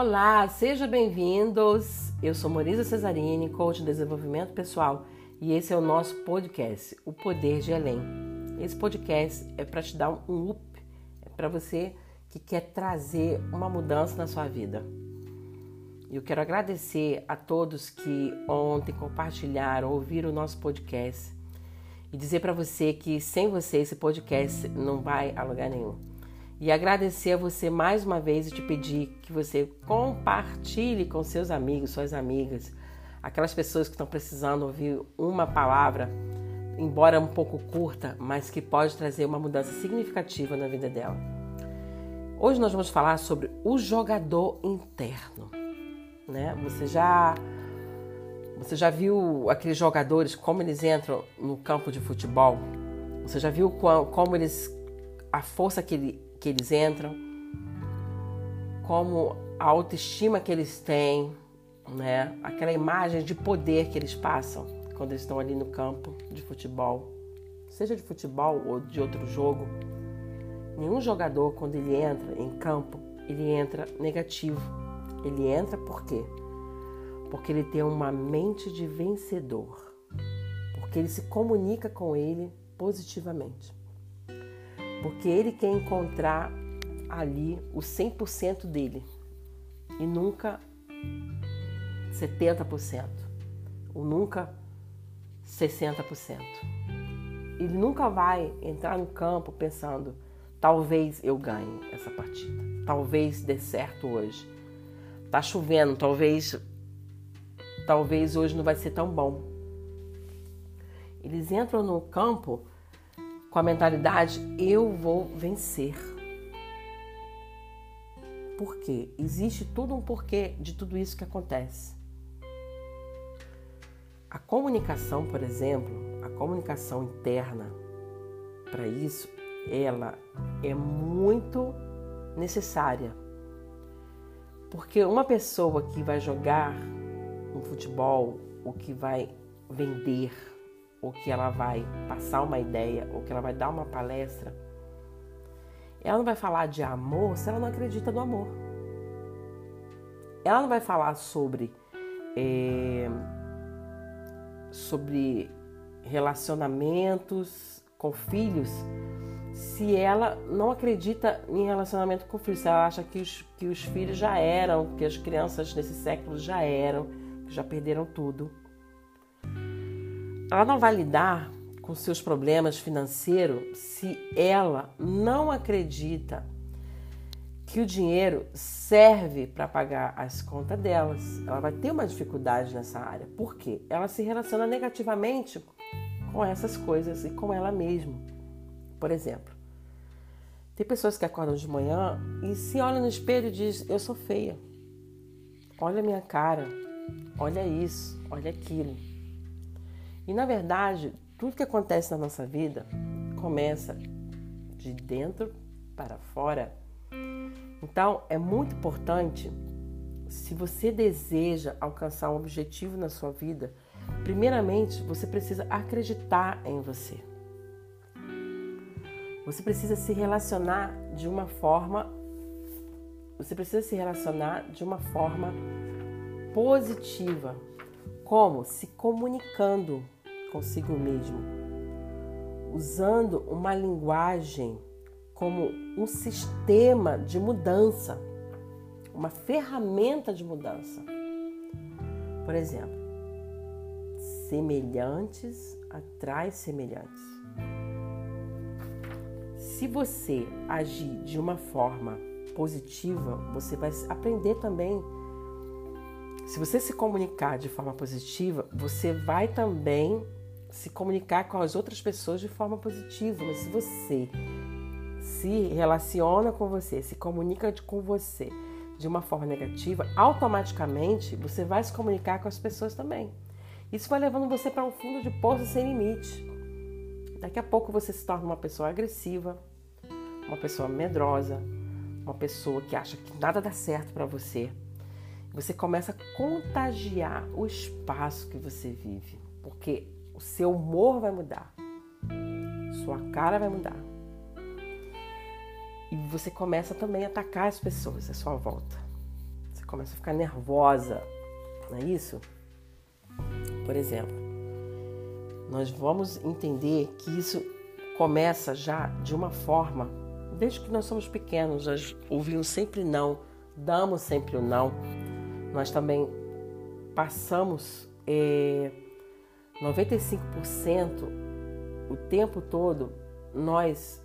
Olá, sejam bem-vindos. Eu sou Marisa Cesarini, coach de desenvolvimento pessoal, e esse é o nosso podcast, O Poder de Além. Esse podcast é para te dar um up, é para você que quer trazer uma mudança na sua vida. Eu quero agradecer a todos que ontem compartilharam, ouviram o nosso podcast e dizer para você que sem você esse podcast não vai a lugar nenhum e agradecer a você mais uma vez e te pedir que você compartilhe com seus amigos, suas amigas, aquelas pessoas que estão precisando ouvir uma palavra, embora um pouco curta, mas que pode trazer uma mudança significativa na vida dela. Hoje nós vamos falar sobre o jogador interno, né? Você já você já viu aqueles jogadores como eles entram no campo de futebol? Você já viu como eles a força que ele que eles entram, como a autoestima que eles têm, né? Aquela imagem de poder que eles passam quando eles estão ali no campo de futebol, seja de futebol ou de outro jogo. Nenhum jogador quando ele entra em campo, ele entra negativo. Ele entra por quê? Porque ele tem uma mente de vencedor. Porque ele se comunica com ele positivamente porque ele quer encontrar ali o 100% dele e nunca 70%, ou nunca 60%. Ele nunca vai entrar no campo pensando: talvez eu ganhe essa partida, talvez dê certo hoje. Tá chovendo, talvez talvez hoje não vai ser tão bom. Eles entram no campo com a mentalidade eu vou vencer. Por quê? Existe tudo um porquê de tudo isso que acontece. A comunicação, por exemplo, a comunicação interna, para isso, ela é muito necessária. Porque uma pessoa que vai jogar um futebol, ou que vai vender, ou que ela vai passar uma ideia, ou que ela vai dar uma palestra, ela não vai falar de amor se ela não acredita no amor. Ela não vai falar sobre é, sobre relacionamentos com filhos se ela não acredita em relacionamento com filhos, se ela acha que os, que os filhos já eram, que as crianças nesse século já eram, que já perderam tudo ela não vai lidar com seus problemas financeiros se ela não acredita que o dinheiro serve para pagar as contas delas. Ela vai ter uma dificuldade nessa área. Por quê? Ela se relaciona negativamente com essas coisas e com ela mesma. Por exemplo, tem pessoas que acordam de manhã e se olham no espelho e dizem: Eu sou feia. Olha a minha cara. Olha isso. Olha aquilo. E na verdade, tudo que acontece na nossa vida começa de dentro para fora. Então, é muito importante, se você deseja alcançar um objetivo na sua vida, primeiramente você precisa acreditar em você. Você precisa se relacionar de uma forma você precisa se relacionar de uma forma positiva. Como? Se comunicando consigo mesmo, usando uma linguagem como um sistema de mudança, uma ferramenta de mudança. Por exemplo, semelhantes atrai semelhantes. Se você agir de uma forma positiva, você vai aprender também. Se você se comunicar de forma positiva, você vai também se comunicar com as outras pessoas de forma positiva, mas se você se relaciona com você, se comunica com você de uma forma negativa, automaticamente você vai se comunicar com as pessoas também. Isso vai levando você para um fundo de poço sem limite. Daqui a pouco você se torna uma pessoa agressiva, uma pessoa medrosa, uma pessoa que acha que nada dá certo para você. Você começa a contagiar o espaço que você vive, porque o seu humor vai mudar, sua cara vai mudar. E você começa também a atacar as pessoas à sua volta. Você começa a ficar nervosa, não é isso? Por exemplo, nós vamos entender que isso começa já de uma forma, desde que nós somos pequenos, nós ouvimos sempre não, damos sempre o não. Nós também passamos é, 95% o tempo todo, nós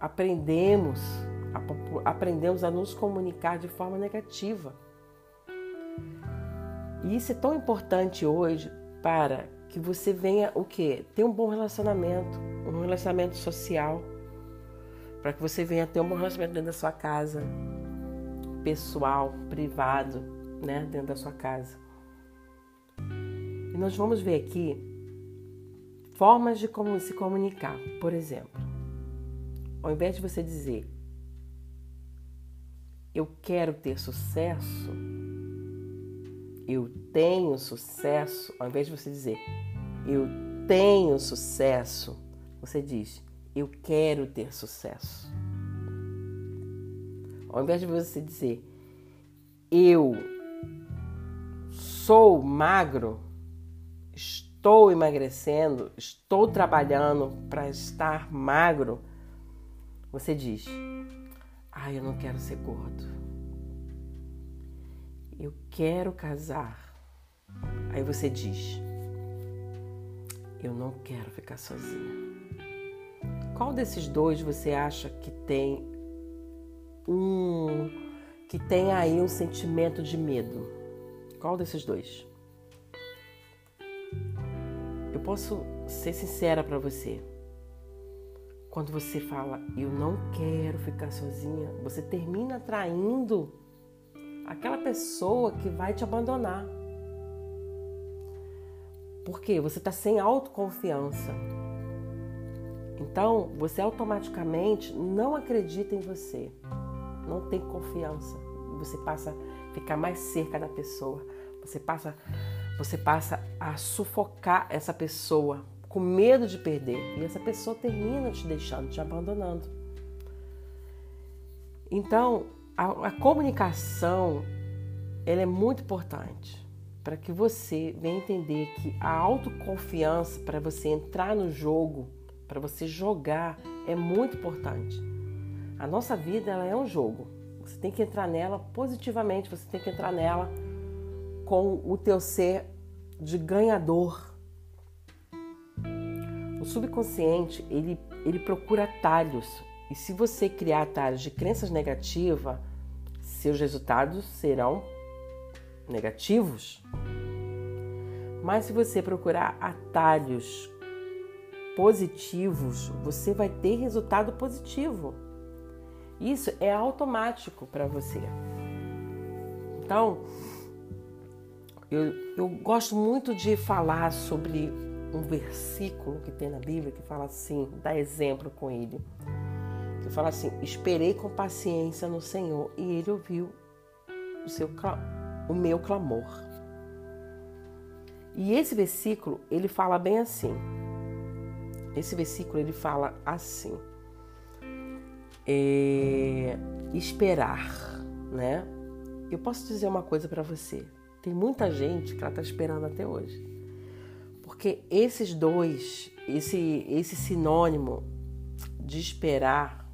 aprendemos, aprendemos a nos comunicar de forma negativa. E isso é tão importante hoje para que você venha o quê? Ter um bom relacionamento, um relacionamento social, para que você venha ter um bom relacionamento dentro da sua casa, pessoal, privado, né, dentro da sua casa. E nós vamos ver aqui formas de como se comunicar. Por exemplo, ao invés de você dizer eu quero ter sucesso, eu tenho sucesso, ao invés de você dizer eu tenho sucesso, você diz eu quero ter sucesso. Ao invés de você dizer eu sou magro, estou emagrecendo, estou trabalhando para estar magro, você diz: Ah, eu não quero ser gordo. Eu quero casar. Aí você diz: Eu não quero ficar sozinha. Qual desses dois você acha que tem um que tem aí um sentimento de medo? Qual desses dois? Eu posso ser sincera para você. Quando você fala, eu não quero ficar sozinha, você termina atraindo aquela pessoa que vai te abandonar. Porque você está sem autoconfiança. Então, você automaticamente não acredita em você, não tem confiança. Você passa a ficar mais cerca da pessoa, você passa, você passa a sufocar essa pessoa com medo de perder e essa pessoa termina te deixando, te abandonando. Então, a, a comunicação ela é muito importante para que você venha entender que a autoconfiança para você entrar no jogo para você jogar é muito importante. A nossa vida ela é um jogo. Você tem que entrar nela positivamente, você tem que entrar nela com o teu ser de ganhador. O subconsciente, ele, ele procura atalhos. E se você criar atalhos de crenças negativas, seus resultados serão negativos. Mas se você procurar atalhos positivos, você vai ter resultado positivo. Isso é automático para você. Então, eu, eu gosto muito de falar sobre um versículo que tem na Bíblia que fala assim, dá exemplo com ele. Que fala assim: Esperei com paciência no Senhor e ele ouviu o, seu, o meu clamor. E esse versículo, ele fala bem assim: esse versículo ele fala assim: é, esperar, né? Eu posso dizer uma coisa para você. Tem muita gente que ela está esperando até hoje, porque esses dois, esse esse sinônimo de esperar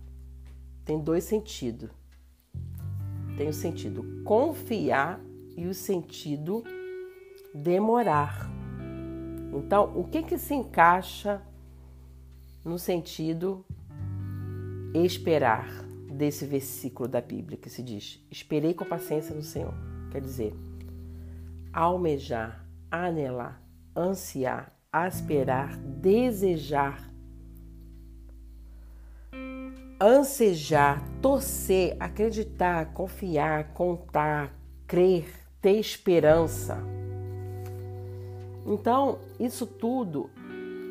tem dois sentidos. Tem o sentido confiar e o sentido demorar. Então, o que que se encaixa no sentido esperar desse versículo da Bíblia que se diz: Esperei com paciência no Senhor. Quer dizer, almejar, anelar, ansiar, aspirar, desejar, ansejar, torcer, acreditar, confiar, contar, crer, ter esperança. Então, isso tudo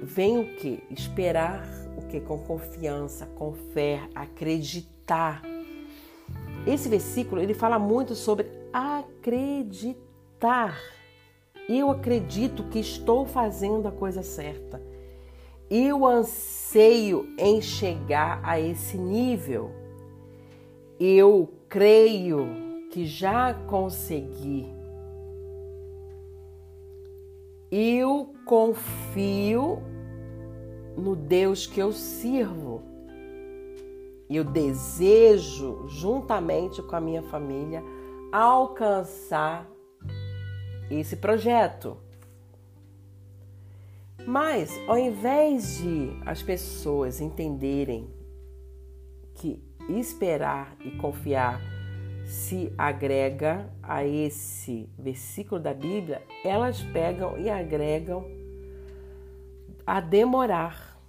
vem o que? Esperar o que? Com confiança, com fé, acreditar. Esse versículo ele fala muito sobre acreditar. Eu acredito que estou fazendo a coisa certa. Eu anseio em chegar a esse nível. Eu creio que já consegui. Eu confio no Deus que eu sirvo. Eu desejo, juntamente com a minha família, alcançar esse projeto. Mas, ao invés de as pessoas entenderem que esperar e confiar se agrega a esse versículo da Bíblia, elas pegam e agregam a demorar.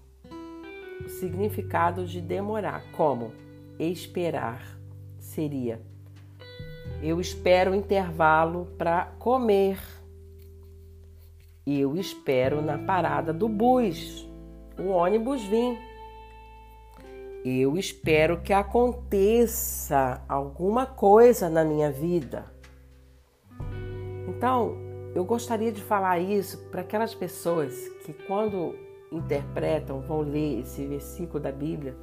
O significado de demorar, como esperar seria eu espero o intervalo para comer. Eu espero na parada do bus, o ônibus vir. Eu espero que aconteça alguma coisa na minha vida. Então, eu gostaria de falar isso para aquelas pessoas que, quando interpretam, vão ler esse versículo da Bíblia,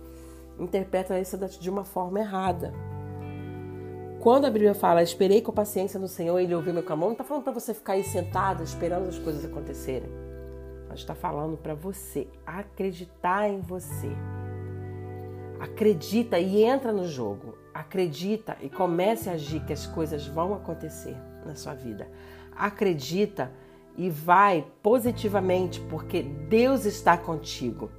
interpretam isso de uma forma errada. Quando a Bíblia fala, esperei com paciência no Senhor ele ouviu meu clamor, não está falando para você ficar aí sentado esperando as coisas acontecerem. Mas está falando para você acreditar em você. Acredita e entra no jogo. Acredita e comece a agir que as coisas vão acontecer na sua vida. Acredita e vai positivamente, porque Deus está contigo.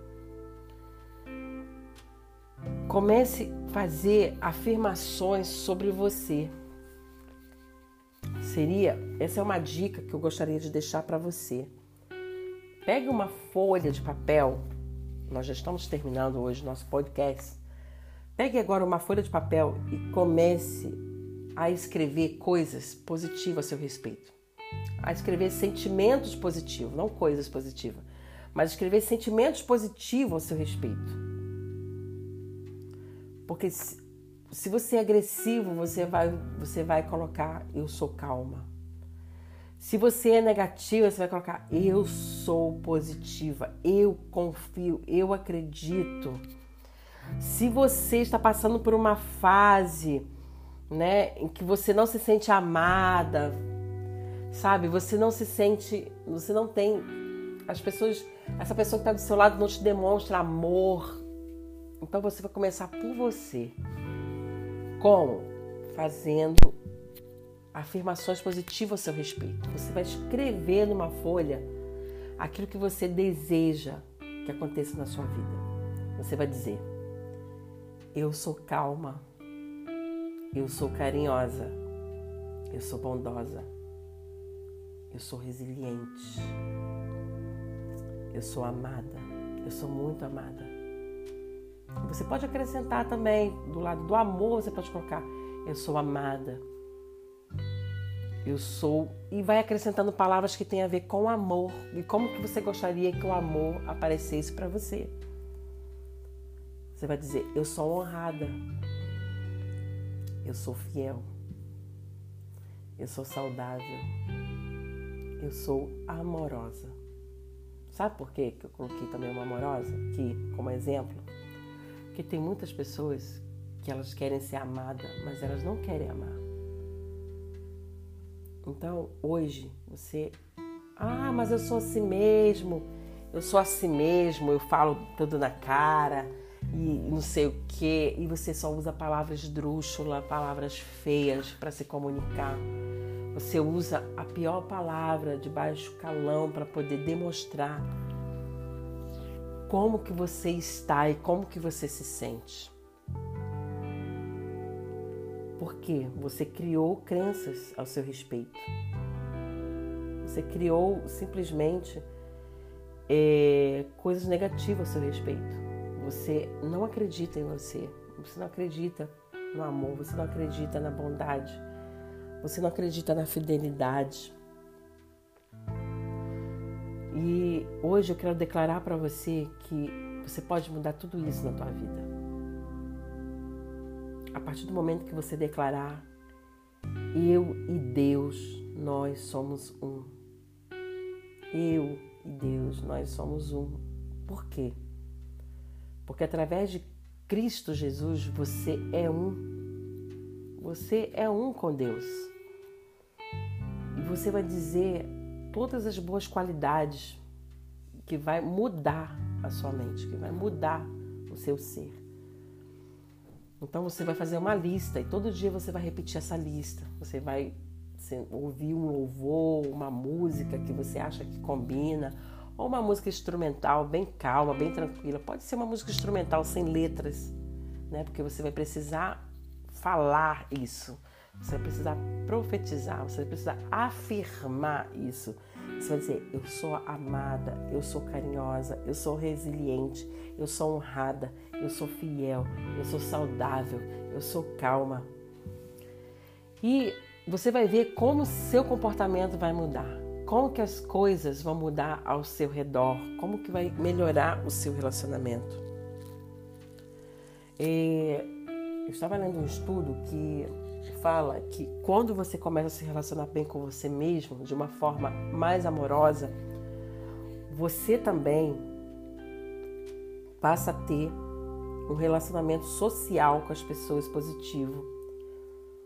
Comece fazer afirmações sobre você. Seria, essa é uma dica que eu gostaria de deixar para você. Pegue uma folha de papel. Nós já estamos terminando hoje nosso podcast. Pegue agora uma folha de papel e comece a escrever coisas positivas a seu respeito. A escrever sentimentos positivos, não coisas positivas, mas escrever sentimentos positivos a seu respeito. Porque se, se você é agressivo, você vai, você vai colocar eu sou calma. Se você é negativa, você vai colocar eu sou positiva, eu confio, eu acredito. Se você está passando por uma fase, né, em que você não se sente amada, sabe? Você não se sente, você não tem as pessoas, essa pessoa que está do seu lado não te demonstra amor, então você vai começar por você. Como? Fazendo afirmações positivas a seu respeito. Você vai escrever numa folha aquilo que você deseja que aconteça na sua vida. Você vai dizer: Eu sou calma, eu sou carinhosa, eu sou bondosa, eu sou resiliente, eu sou amada, eu sou muito amada. Você pode acrescentar também, do lado do amor, você pode colocar: Eu sou amada. Eu sou. E vai acrescentando palavras que têm a ver com amor. E como que você gostaria que o amor aparecesse para você. Você vai dizer: Eu sou honrada. Eu sou fiel. Eu sou saudável. Eu sou amorosa. Sabe por quê que eu coloquei também uma amorosa aqui como exemplo? Porque tem muitas pessoas que elas querem ser amadas, mas elas não querem amar. Então, hoje, você. Ah, mas eu sou assim mesmo, eu sou assim mesmo, eu falo tudo na cara e não sei o quê, e você só usa palavras drúxulas, palavras feias para se comunicar. Você usa a pior palavra de baixo calão para poder demonstrar como que você está e como que você se sente. Porque você criou crenças ao seu respeito. Você criou simplesmente é, coisas negativas ao seu respeito. Você não acredita em você. Você não acredita no amor. Você não acredita na bondade. Você não acredita na fidelidade. E hoje eu quero declarar para você que você pode mudar tudo isso na tua vida. A partir do momento que você declarar, eu e Deus, nós somos um. Eu e Deus, nós somos um. Por quê? Porque através de Cristo Jesus você é um. Você é um com Deus. E você vai dizer todas as boas qualidades que vai mudar a sua mente, que vai mudar o seu ser. Então você vai fazer uma lista e todo dia você vai repetir essa lista. Você vai ouvir um louvor, uma música que você acha que combina, ou uma música instrumental bem calma, bem tranquila. Pode ser uma música instrumental sem letras, né? Porque você vai precisar falar isso. Você vai precisar profetizar, você vai precisar afirmar isso. Você vai dizer: Eu sou amada, eu sou carinhosa, eu sou resiliente, eu sou honrada, eu sou fiel, eu sou saudável, eu sou calma. E você vai ver como seu comportamento vai mudar, como que as coisas vão mudar ao seu redor, como que vai melhorar o seu relacionamento. E eu estava lendo um estudo que fala que quando você começa a se relacionar bem com você mesmo, de uma forma mais amorosa, você também passa a ter um relacionamento social com as pessoas positivo.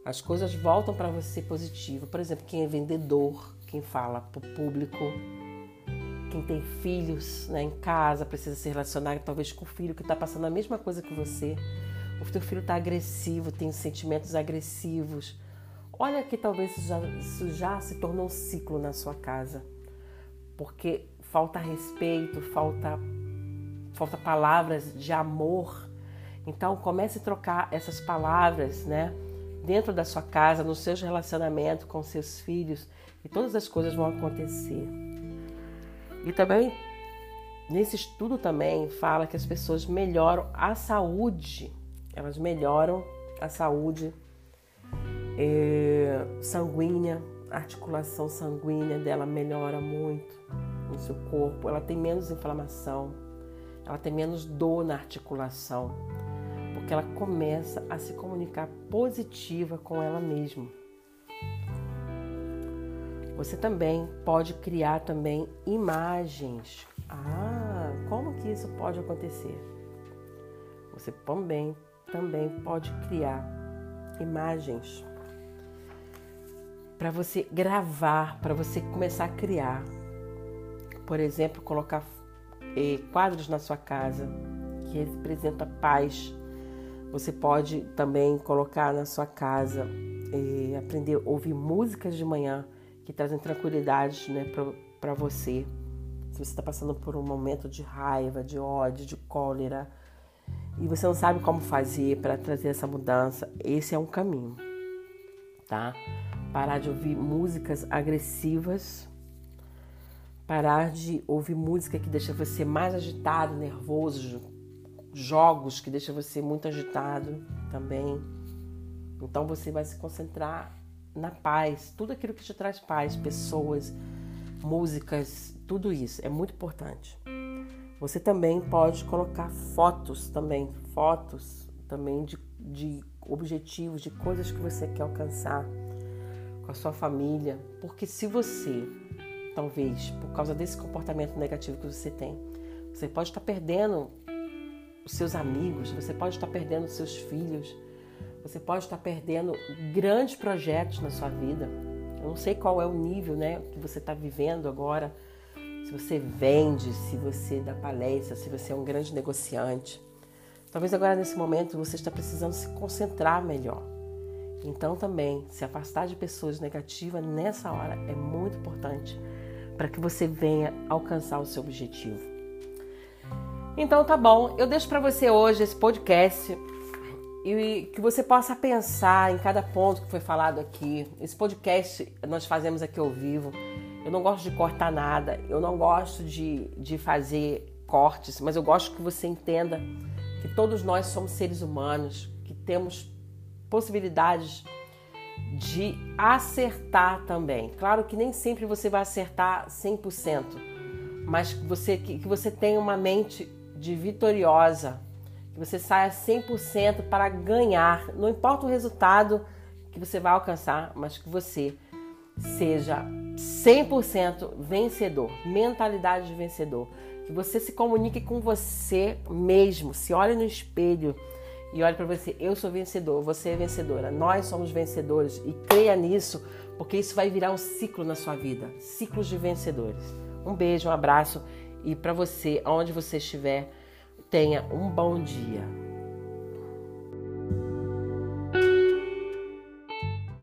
As coisas voltam para você positivo. Por exemplo, quem é vendedor, quem fala para o público, quem tem filhos né, em casa, precisa se relacionar talvez com o filho que está passando a mesma coisa que você. O teu filho está agressivo, tem sentimentos agressivos. Olha que talvez isso já, isso já se tornou um ciclo na sua casa. Porque falta respeito, falta, falta palavras de amor então comece a trocar essas palavras, né? Dentro da sua casa, nos seus relacionamentos com seus filhos, e todas as coisas vão acontecer. E também nesse estudo também fala que as pessoas melhoram a saúde, elas melhoram a saúde é, sanguínea, a articulação sanguínea dela melhora muito no seu corpo, ela tem menos inflamação, ela tem menos dor na articulação porque ela começa a se comunicar positiva com ela mesma. Você também pode criar também imagens. Ah, como que isso pode acontecer? Você também também pode criar imagens para você gravar, para você começar a criar. Por exemplo, colocar eh, quadros na sua casa que representa paz, você pode também colocar na sua casa, eh, aprender a ouvir músicas de manhã que trazem tranquilidade né, para você. Se você está passando por um momento de raiva, de ódio, de cólera, e você não sabe como fazer para trazer essa mudança, esse é um caminho, tá? Parar de ouvir músicas agressivas, parar de ouvir música que deixa você mais agitado, nervoso, jogos que deixam você muito agitado também. Então você vai se concentrar na paz, tudo aquilo que te traz paz, pessoas, músicas, tudo isso é muito importante. Você também pode colocar fotos também, fotos também de, de objetivos, de coisas que você quer alcançar com a sua família, porque se você, talvez, por causa desse comportamento negativo que você tem, você pode estar perdendo os seus amigos, você pode estar perdendo os seus filhos, você pode estar perdendo grandes projetos na sua vida. Eu não sei qual é o nível né, que você está vivendo agora, se você vende, se você dá palestra, se você é um grande negociante. Talvez agora nesse momento você está precisando se concentrar melhor. Então também se afastar de pessoas negativas nessa hora é muito importante para que você venha alcançar o seu objetivo. Então tá bom, eu deixo para você hoje esse podcast e que você possa pensar em cada ponto que foi falado aqui. Esse podcast nós fazemos aqui ao vivo. Eu não gosto de cortar nada, eu não gosto de, de fazer cortes, mas eu gosto que você entenda que todos nós somos seres humanos, que temos possibilidades de acertar também. Claro que nem sempre você vai acertar 100%, mas você, que, que você tenha uma mente de vitoriosa, que você saia 100% para ganhar, não importa o resultado que você vai alcançar, mas que você seja 100% vencedor, mentalidade de vencedor, que você se comunique com você mesmo, se olhe no espelho e olhe para você, eu sou vencedor, você é vencedora, nós somos vencedores e creia nisso, porque isso vai virar um ciclo na sua vida, ciclos de vencedores. Um beijo, um abraço e para você, onde você estiver, tenha um bom dia.